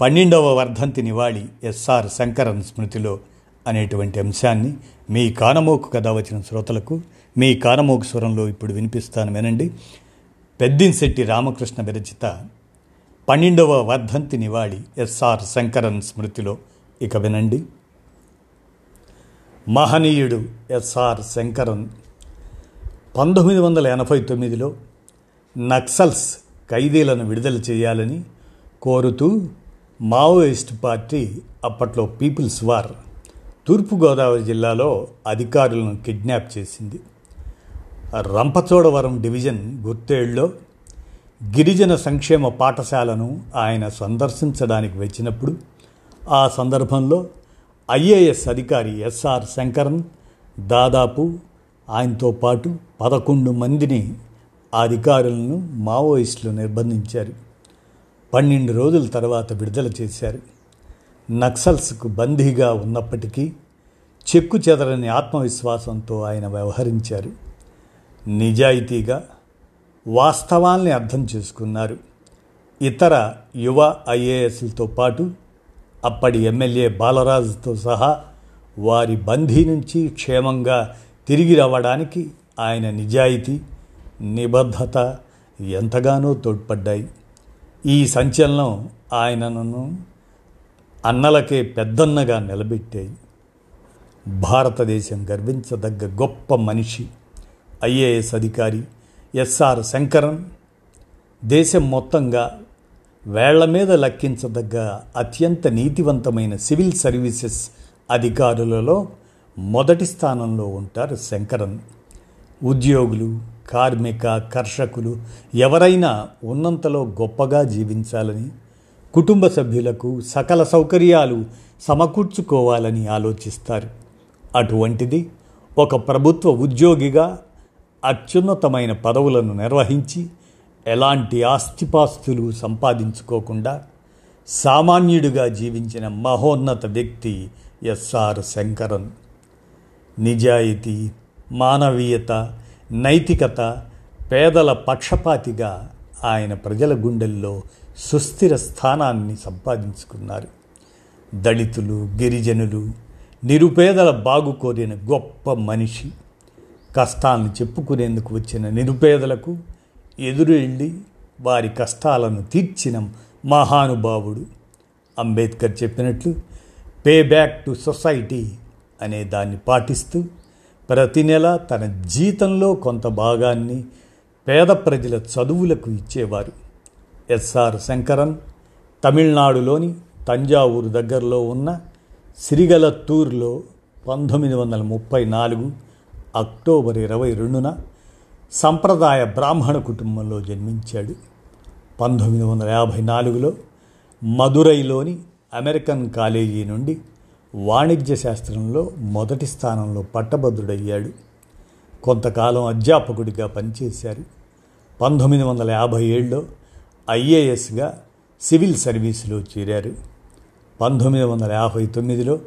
పన్నెండవ వర్ధంతి నివాళి ఎస్ఆర్ శంకరన్ స్మృతిలో అనేటువంటి అంశాన్ని మీ కానమోకు కథ వచ్చిన శ్రోతలకు మీ కానమోకు స్వరంలో ఇప్పుడు వినిపిస్తాను వినండి. పెద్దిన్శెట్టి రామకృష్ణ విరచిత పన్నెండవ వర్ధంతి నివాళి ఎస్ఆర్ శంకరన్ స్మృతిలో ఇక వినండి. మహనీయుడు ఎస్ఆర్ శంకరన్ పంతొమ్మిది వందల ఎనభై తొమ్మిదిలో నక్సల్స్ ఖైదీలను విడుదల చేయాలని కోరుతూ మావోయిస్ట్ పార్టీ అప్పట్లో పీపుల్స్ వార్ తూర్పుగోదావరి జిల్లాలో అధికారులను కిడ్నాప్ చేసింది. రంపచోడవరం డివిజన్ గుర్తేళ్ళలో గిరిజన సంక్షేమ పాఠశాలను ఆయన సందర్శించడానికి వచ్చినప్పుడు ఆ సందర్భంలో ఐఏఎస్ అధికారి ఎస్ఆర్ శంకరన్ దాదాపు ఆయనతో పాటు పదకొండు మందిని ఆ అధికారులను మావోయిస్టులు నిర్బంధించారు. పన్నెండు రోజుల తర్వాత విడుదల చేశారు. నక్సల్స్కు బందీగా ఉన్నప్పటికీ చెక్కు చెదరని ఆత్మవిశ్వాసంతో ఆయన వ్యవహరించారు. నిజాయితీగా వాస్తవాల్ని అర్థం చేసుకున్నారు. ఇతర యువ ఐఏఎస్లతో పాటు అప్పటి ఎమ్మెల్యే బాలరాజుతో సహా వారి బందీ నుంచి క్షేమంగా తిరిగి రావడానికి ఆయన నిజాయితీ నిబద్ధత ఎంతగానో తోడ్పడ్డాయి. ఈ సంచలనం ఆయనను అన్నలకే పెద్దన్నగా నిలబెట్టాయి భారతదేశం గర్వించదగ్గ గొప్ప మనిషి ఐఏఎస్ అధికారి ఎస్ఆర్ శంకరన్. దేశం మొత్తంగా వేళ్ళ మీద లెక్కించదగ్గ అత్యంత నీతివంతమైన సివిల్ సర్వీసెస్ అధికారులలో మొదటి స్థానంలో ఉంటారు శంకరన్. ఉద్యోగులు కార్మిక కర్షకులు ఎవరైనా ఉన్నంతలో గొప్పగా జీవించాలని కుటుంబ సభ్యులకు సకల సౌకర్యాలు సమకూర్చుకోవాలని ఆలోచిస్తారు. అటువంటిది ఒక ప్రభుత్వ ఉద్యోగిగా అత్యున్నతమైన పదవులను నిర్వహించి ఎలాంటి ఆస్తిపాస్తులు సంపాదించుకోకుండా సామాన్యుడిగా జీవించిన మహోన్నత వ్యక్తి ఎస్ఆర్ శంకరన్. నిజాయితీ మానవీయత నైతికత పేదల పక్షపాతిగా ఆయన ప్రజల గుండెల్లో సుస్థిర స్థానాన్ని సంపాదించుకున్నారు. దళితులు గిరిజనులు నిరుపేదల బాగు కోరిన గొప్ప మనిషి. కష్టాలను చెప్పుకునేందుకు వచ్చిన నిరుపేదలకు ఎదురెళ్ళి వారి కష్టాలను తీర్చిన మహానుభావుడు అంబేద్కర్ చెప్పినట్లు పే బ్యాక్ టు సొసైటీ అనే దాన్ని పాటిస్తూ ప్రతి నెల తన జీతంలో కొంత భాగాన్ని పేద ప్రజల చదువులకు ఇచ్చేవారు. ఎస్ఆర్ శంకరన్ తమిళనాడులోని తంజావూరు దగ్గరలో ఉన్న సిరిగలత్తూరులో పంతొమ్మిది వందల ముప్పై నాలుగు అక్టోబర్ ఇరవై రెండున సంప్రదాయ బ్రాహ్మణ కుటుంబంలో జన్మించాడు. పంతొమ్మిది వందల యాభై నాలుగులో మదురైలోని అమెరికన్ కాలేజీ నుండి వాణిజ్య శాస్త్రంలో మొదటి స్థానంలో పట్టభద్రుడయ్యాడు. కొంతకాలం అధ్యాపకుడిగా పనిచేశారు. పంతొమ్మిది వందల యాభై ఏడులో ఐఏఎస్గా సివిల్ సర్వీసులో చేరారు. పంతొమ్మిది వందల యాభై తొమ్మిదిలో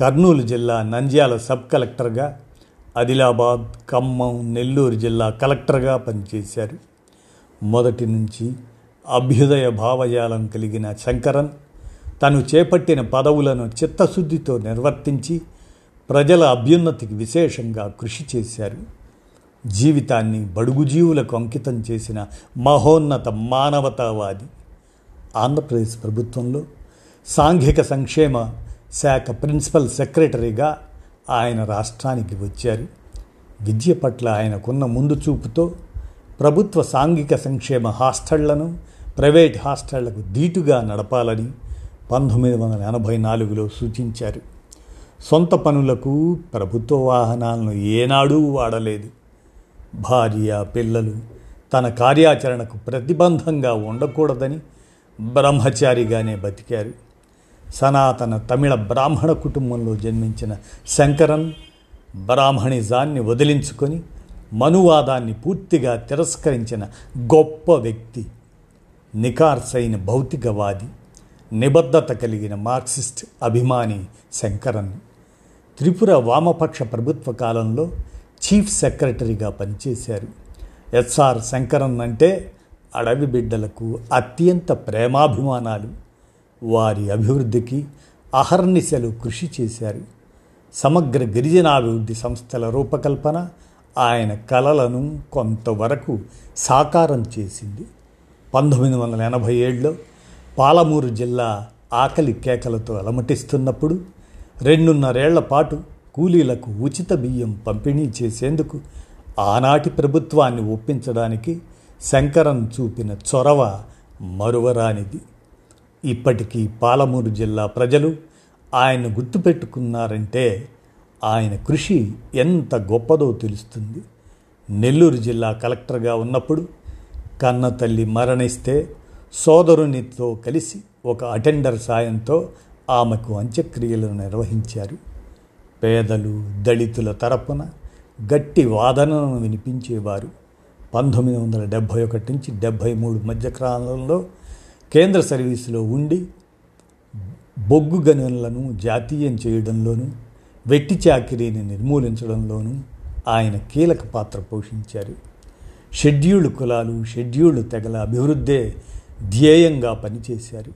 కర్నూలు జిల్లా నంద్యాల సబ్ కలెక్టర్గా ఆదిలాబాద్ ఖమ్మం నెల్లూరు జిల్లా కలెక్టర్గా పనిచేశారు. మొదటి నుంచి అభ్యుదయ భావజాలం కలిగిన శంకరన్ తను చేపట్టిన పదవులను చిత్తశుద్ధితో నిర్వర్తించి ప్రజల అభ్యున్నతికి విశేషంగా కృషి చేశారు. జీవితాన్ని బడుగు జీవులకు అంకితం చేసిన మహోన్నత మానవతావాది ఆంధ్రప్రదేశ్ ప్రభుత్వంలో సాంఘిక సంక్షేమ శాఖ ప్రిన్సిపల్ సెక్రటరీగా ఆయన రాష్ట్రానికి వచ్చారు. విద్య పట్ల ఆయనకున్న ముందు చూపుతో ప్రభుత్వ సాంఘిక సంక్షేమ హాస్టళ్ళను ప్రైవేట్ హాస్టళ్ళకు ధీటుగా నడపాలని పంతొమ్మిది వందల ఎనభై నాలుగులో సూచించారు. సొంత పనులకు ప్రభుత్వ వాహనాలను ఏనాడూ వాడలేదు. భార్య పిల్లలు తన కార్యాచరణకు ప్రతిబంధంగా ఉండకూడదని బ్రహ్మచారిగానే బతికారు. సనాతన తమిళ బ్రాహ్మణ కుటుంబంలో జన్మించిన శంకరన్ బ్రాహ్మణిజాన్ని వదిలించుకొని మనువాదాన్ని పూర్తిగా తిరస్కరించిన గొప్ప వ్యక్తి నికార్సైన భౌతికవాది. నిబద్ధత కలిగిన మార్క్సిస్ట్ అభిమాని శంకరన్. త్రిపుర వామపక్ష ప్రభుత్వ కాలంలో చీఫ్ సెక్రటరీగా పనిచేశారు. ఎస్ఆర్ శంకరన్ అంటే అడవి బిడ్డలకు అత్యంత ప్రేమాభిమానాలు. వారి అభివృద్ధికి అహర్నిశలు కృషి చేశారు. సమగ్ర గిరిజనాభివృద్ధి సంస్థల రూపకల్పన ఆయన కలలను కొంతవరకు సాకారం చేసింది. పంతొమ్మిది వందల ఎనభై ఏడులో పాలమూరు జిల్లా ఆకలి కేకలతో అలమటిస్తున్నప్పుడు రెండున్నరేళ్ళ పాటు కూలీలకు ఉచిత బియ్యం పంపిణీ చేసేందుకు ఆనాటి ప్రభుత్వాన్ని ఒప్పించడానికి శంకరన్ చూపిన చొరవ మరువరానిది. ఇప్పటికీ పాలమూరు జిల్లా ప్రజలు ఆయన గుర్తుపెట్టుకున్నారంటే ఆయన కృషి ఎంత గొప్పదో తెలుస్తుంది. నెల్లూరు జిల్లా కలెక్టర్గా ఉన్నప్పుడు కన్న తల్లి మరణిస్తే సోదరునితో కలిసి ఒక అటెండర్ సాయంతో ఆమెకు అంత్యక్రియలను నిర్వహించారు. పేదలు దళితుల తరపున గట్టి వాదనలను వినిపించేవారు. పంతొమ్మిది వందల డెబ్భై ఒకటి నుంచి డెబ్భై మూడు మధ్యకాలంలో కేంద్ర సర్వీసులో ఉండి బొగ్గు గనులను జాతీయం చేయడంలోనూ వెట్టి చాకిరీని నిర్మూలించడంలోనూ ఆయన కీలక పాత్ర పోషించారు. షెడ్యూల్డ్ కులాలు షెడ్యూల్డ్ తెగల అభివృద్ధే ధ్యేయంగా పనిచేశారు.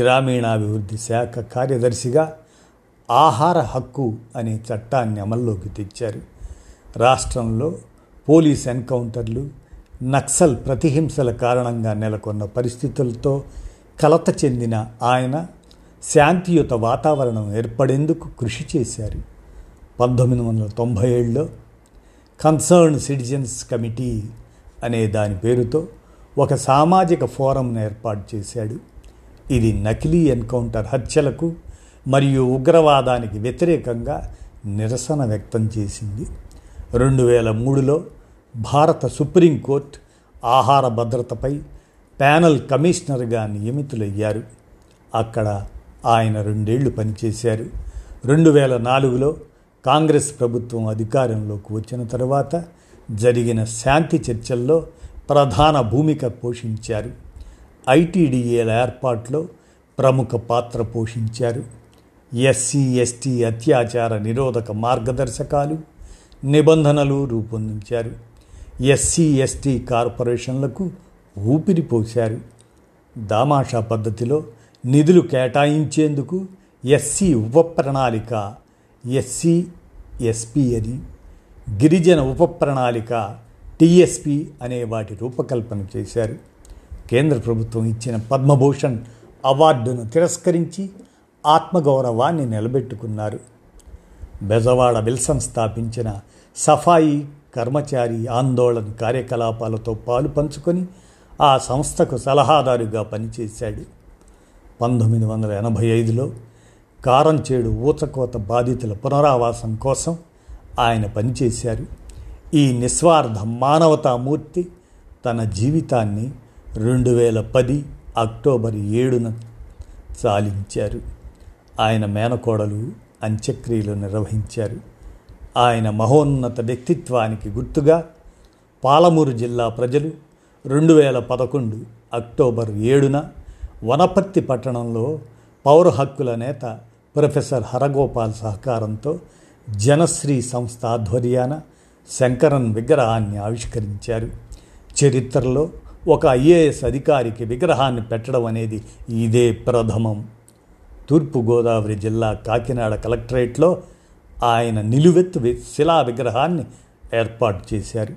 గ్రామీణాభివృద్ధి శాఖ కార్యదర్శిగా ఆహార హక్కు అనే చట్టాన్ని అమల్లోకి తెచ్చారు. రాష్ట్రంలో పోలీస్ ఎన్కౌంటర్లు నక్సల్ ప్రతిహింసల కారణంగా నెలకొన్న పరిస్థితులతో కలత చెందిన ఆయన శాంతియుత వాతావరణం ఏర్పడేందుకు కృషి చేశారు. పంతొమ్మిది వందల తొంభై ఏడులో కన్సర్న్ సిటిజన్స్ కమిటీ అనే దాని పేరుతో ఒక సామాజిక ఫోరంను ఏర్పాటు చేశాడు. ఇది నకిలీ ఎన్కౌంటర్ హత్యలకు మరియు ఉగ్రవాదానికి వ్యతిరేకంగా నిరసన వ్యక్తం చేసింది. రెండు వేల మూడులో భారత సుప్రీంకోర్టు ఆహార భద్రతపై ప్యానల్ కమిషనర్గా నియమితులయ్యారు. అక్కడ ఆయన రెండేళ్ళు పనిచేశారు. రెండు వేల నాలుగులో కాంగ్రెస్ ప్రభుత్వం అధికారంలోకి వచ్చిన తర్వాత జరిగిన శాంతి చర్చల్లో ప్రధాన భూమిక పోషించారు. ఐటీడీఏల ఏర్పాటులో ప్రముఖ పాత్ర పోషించారు. ఎస్సీ ఎస్టీ అత్యాచార నిరోధక మార్గదర్శకాలు నిబంధనలు రూపొందించారు. ఎస్సీ ఎస్టీ కార్పొరేషన్లకు ఊపిరి పోశారు. దామాషా పద్ధతిలో నిధులు కేటాయించేందుకు ఎస్సీ ఉప ప్రణాళిక ఎస్సీ ఎస్పి అని గిరిజన ఉప ప్రణాళిక టిఎస్పి అనే వాటి రూపకల్పన చేశారు. కేంద్ర ప్రభుత్వం ఇచ్చిన పద్మభూషణ్ అవార్డును తిరస్కరించి ఆత్మగౌరవాన్ని నిలబెట్టుకున్నారు. బెజవాడ విల్సన్ స్థాపించిన సఫాయి కర్మచారి ఆందోళన కార్యకలాపాలతో పాలు పంచుకొని ఆ సంస్థకు సలహాదారుగా పనిచేశాడు. పంతొమ్మిది వందల ఎనభై ఐదులో కారంచేడు ఊచకోత బాధితుల పునరావాసం కోసం ఆయన పనిచేశారు. ఈ నిస్వార్థ మానవతామూర్తి తన జీవితాన్ని రెండు వేల పది అక్టోబర్ ఏడున చాలించారు. ఆయన మేనకోడలు అంత్యక్రియలు నిర్వహించారు. ఆయన మహోన్నత వ్యక్తిత్వానికి గుర్తుగా పాలమూరు జిల్లా ప్రజలు రెండు వేల పదకొండు అక్టోబర్ ఏడున వనపర్తి పట్టణంలో పౌర హక్కుల నేత ప్రొఫెసర్ హరగోపాల్ సహకారంతో జనశ్రీ సంస్థ ఆధ్వర్యాన శంకరన్ విగ్రహాన్ని ఆవిష్కరించారు. చరిత్రలో ఒక ఐఏఎస్ అధికారికి విగ్రహాన్ని పెట్టడం అనేది ఇదే ప్రథమం. తూర్పుగోదావరి జిల్లా కాకినాడ కలెక్టరేట్లో ఆయన నిలువెత్తు శిలా విగ్రహాన్ని ఏర్పాటు చేశారు.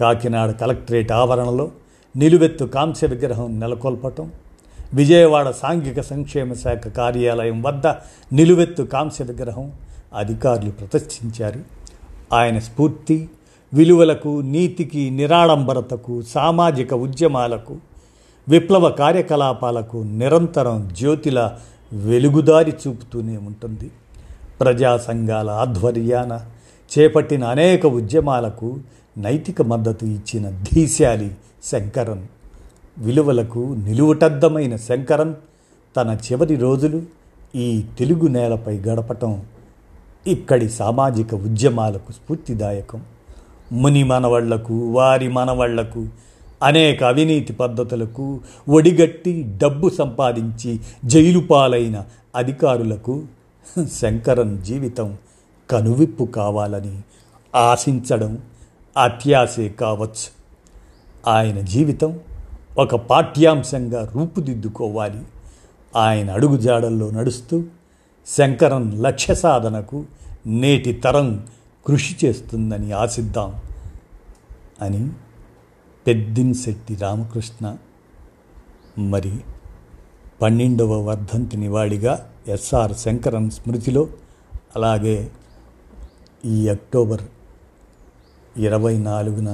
కాకినాడ కలెక్టరేట్ ఆవరణలో నిలువెత్తు కాంస్య విగ్రహం నెలకొల్పటం విజయవాడ సాంఘిక సంక్షేమ శాఖ కార్యాలయం వద్ద నిలువెత్తు కాంస్య విగ్రహం అధికారులు ప్రదర్శించారు. ఆయన స్ఫూర్తి విలువలకు నీతికి నిరాడంబరతకు సామాజిక ఉద్యమాలకు విప్లవ కార్యకలాపాలకు నిరంతరం జ్యోతిల వెలుగుదారి చూపుతూనే ఉంటుంది. ప్రజా సంఘాల ఆధ్వర్యాన చేపట్టిన అనేక ఉద్యమాలకు నైతిక మద్దతు ఇచ్చిన ధీశాలి శంకరన్. విలువలకు నిలువుటద్దమైన శంకరన్ తన చివరి రోజులు ఈ తెలుగు నేలపై గడపటం ఇక్కడి సామాజిక ఉద్యమాలకు స్ఫూర్తిదాయకం. ముని మనవళ్ళకు వారి మనవళ్ళకు అనేక అవినీతి పద్ధతులకు ఒడిగట్టి డబ్బు సంపాదించి జైలు పాలైన అధికారులకు శంకరన్ జీవితం కనువిప్పు కావాలని ఆశించడం అత్యాశే కావచ్చు. ఆయన జీవితం ఒక పాఠ్యాంశంగా రూపుదిద్దుకోవాలి. ఆయన అడుగుజాడల్లో నడుస్తూ శంకరన్ లక్ష్య సాధనకు నేటి తరం కృషి చేస్తుందని ఆశిద్దాం అని పెద్దింశెట్టి రామకృష్ణ మరి పన్నెండవ వర్ధంతి నివాళిగా ఎస్ఆర్ శంకరన్ స్మృతిలో అలాగే ఈ అక్టోబర్ ఇరవై నాలుగున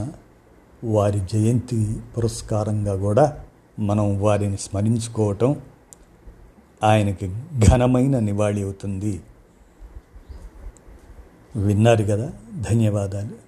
వారి జయంతి పురస్కారంగా కూడా మనం వారిని స్మరించుకోవటం ఆయనకి ఘనమైన నివాళి అవుతుంది. విన్నారు కదా? ధన్యవాదాలు.